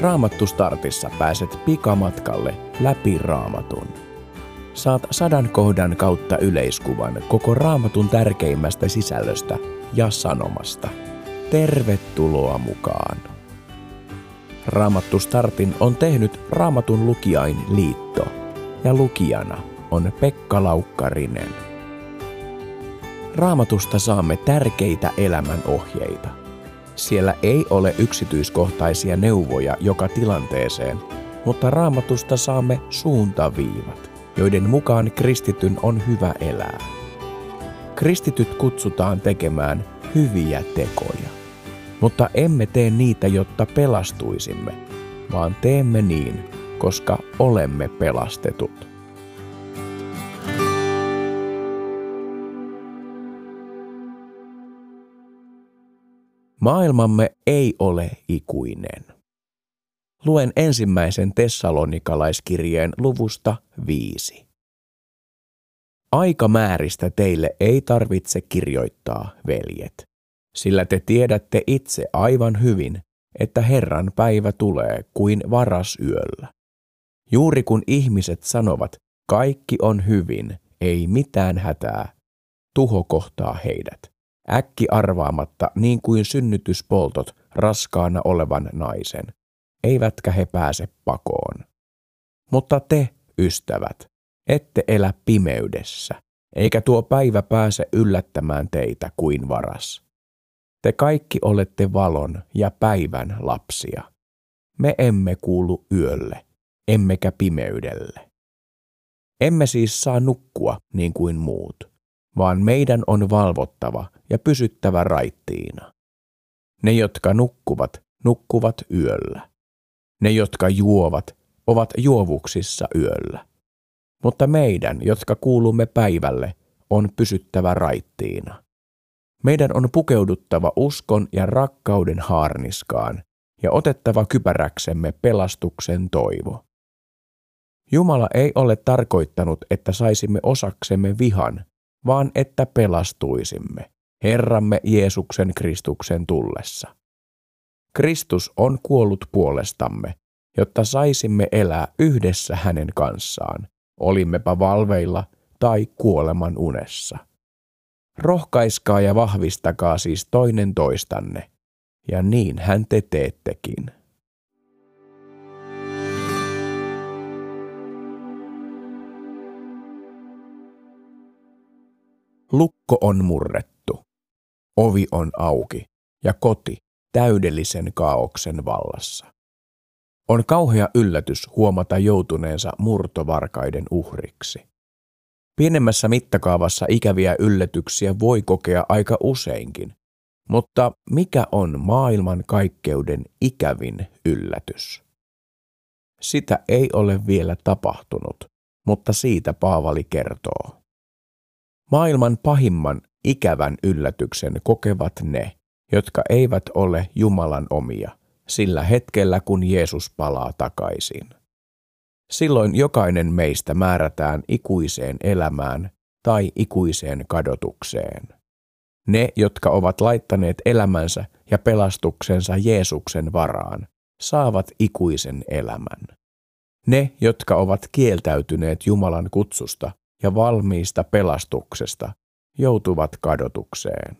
Raamattu Startissa pääset pikamatkalle läpi Raamatun. Saat sadan kohdan kautta yleiskuvan koko Raamatun tärkeimmästä sisällöstä ja sanomasta. Tervetuloa mukaan! Raamattu Startin on tehnyt Raamatun lukijain liitto ja lukijana on Pekka Laukkarinen. Raamatusta saamme tärkeitä elämän ohjeita – siellä ei ole yksityiskohtaisia neuvoja joka tilanteeseen, mutta raamatusta saamme suuntaviivat, joiden mukaan kristityn on hyvä elää. Kristityt kutsutaan tekemään hyviä tekoja, mutta emme tee niitä, jotta pelastuisimme, vaan teemme niin, koska olemme pelastetut. Maailmamme ei ole ikuinen. Luen ensimmäisen tessalonikalaiskirjeen luvusta viisi. Aikamääristä teille ei tarvitse kirjoittaa, veljet, sillä te tiedätte itse aivan hyvin, että Herran päivä tulee kuin varas yöllä. Juuri kun ihmiset sanovat, kaikki on hyvin, ei mitään hätää, tuho kohtaa heidät äkki arvaamatta niin kuin synnytyspoltot raskaana olevan naisen, eivätkä he pääse pakoon. Mutta te, ystävät, ette elä pimeydessä, eikä tuo päivä pääse yllättämään teitä kuin varas. Te kaikki olette valon ja päivän lapsia. Me emme kuulu yölle, emmekä pimeydelle. Emme siis saa nukkua niin kuin muut vaan meidän on valvottava ja pysyttävä raittiina. Ne, jotka nukkuvat, nukkuvat yöllä. Ne, jotka juovat, ovat juovuksissa yöllä. Mutta meidän, jotka kuulumme päivälle, on pysyttävä raittiina. Meidän on pukeuduttava uskon ja rakkauden haarniskaan ja otettava kypäräksemme pelastuksen toivo. Jumala ei ole tarkoittanut, että saisimme osaksemme vihan vaan että pelastuisimme Herramme Jeesuksen Kristuksen tullessa. Kristus on kuollut puolestamme, jotta saisimme elää yhdessä hänen kanssaan, olimmepa valveilla tai kuoleman unessa. Rohkaiskaa ja vahvistakaa siis toinen toistanne, ja niin hän te teettekin. Lukko on murrettu. Ovi on auki ja koti täydellisen kaauksen vallassa. On kauhea yllätys huomata joutuneensa murtovarkaiden uhriksi. Pienemmässä mittakaavassa ikäviä yllätyksiä voi kokea aika useinkin, mutta mikä on maailman kaikkeuden ikävin yllätys? Sitä ei ole vielä tapahtunut, mutta siitä Paavali kertoo. Maailman pahimman ikävän yllätyksen kokevat ne, jotka eivät ole Jumalan omia, sillä hetkellä kun Jeesus palaa takaisin. Silloin jokainen meistä määrätään ikuiseen elämään tai ikuiseen kadotukseen. Ne, jotka ovat laittaneet elämänsä ja pelastuksensa Jeesuksen varaan, saavat ikuisen elämän. Ne, jotka ovat kieltäytyneet Jumalan kutsusta ja valmiista pelastuksesta joutuvat kadotukseen.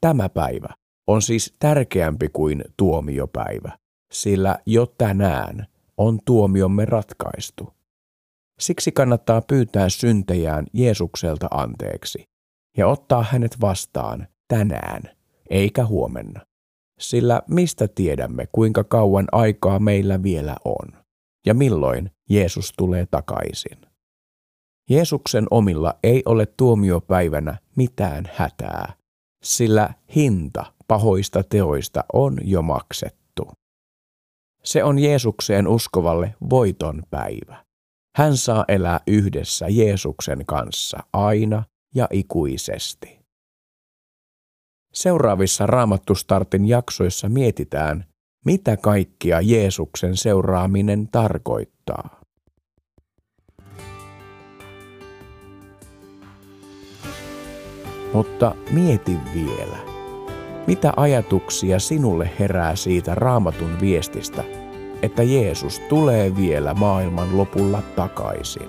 Tämä päivä on siis tärkeämpi kuin tuomiopäivä, sillä jo tänään on tuomiomme ratkaistu. Siksi kannattaa pyytää syntejään Jeesukselta anteeksi ja ottaa hänet vastaan tänään eikä huomenna. Sillä mistä tiedämme, kuinka kauan aikaa meillä vielä on ja milloin Jeesus tulee takaisin. Jeesuksen omilla ei ole tuomiopäivänä mitään hätää, sillä hinta pahoista teoista on jo maksettu. Se on Jeesukseen uskovalle voiton päivä. Hän saa elää yhdessä Jeesuksen kanssa aina ja ikuisesti. Seuraavissa Raamattustartin jaksoissa mietitään, mitä kaikkia Jeesuksen seuraaminen tarkoittaa. Mutta mieti vielä, Mitä ajatuksia sinulle herää siitä raamatun viestistä, että Jeesus tulee vielä maailman lopulla takaisin?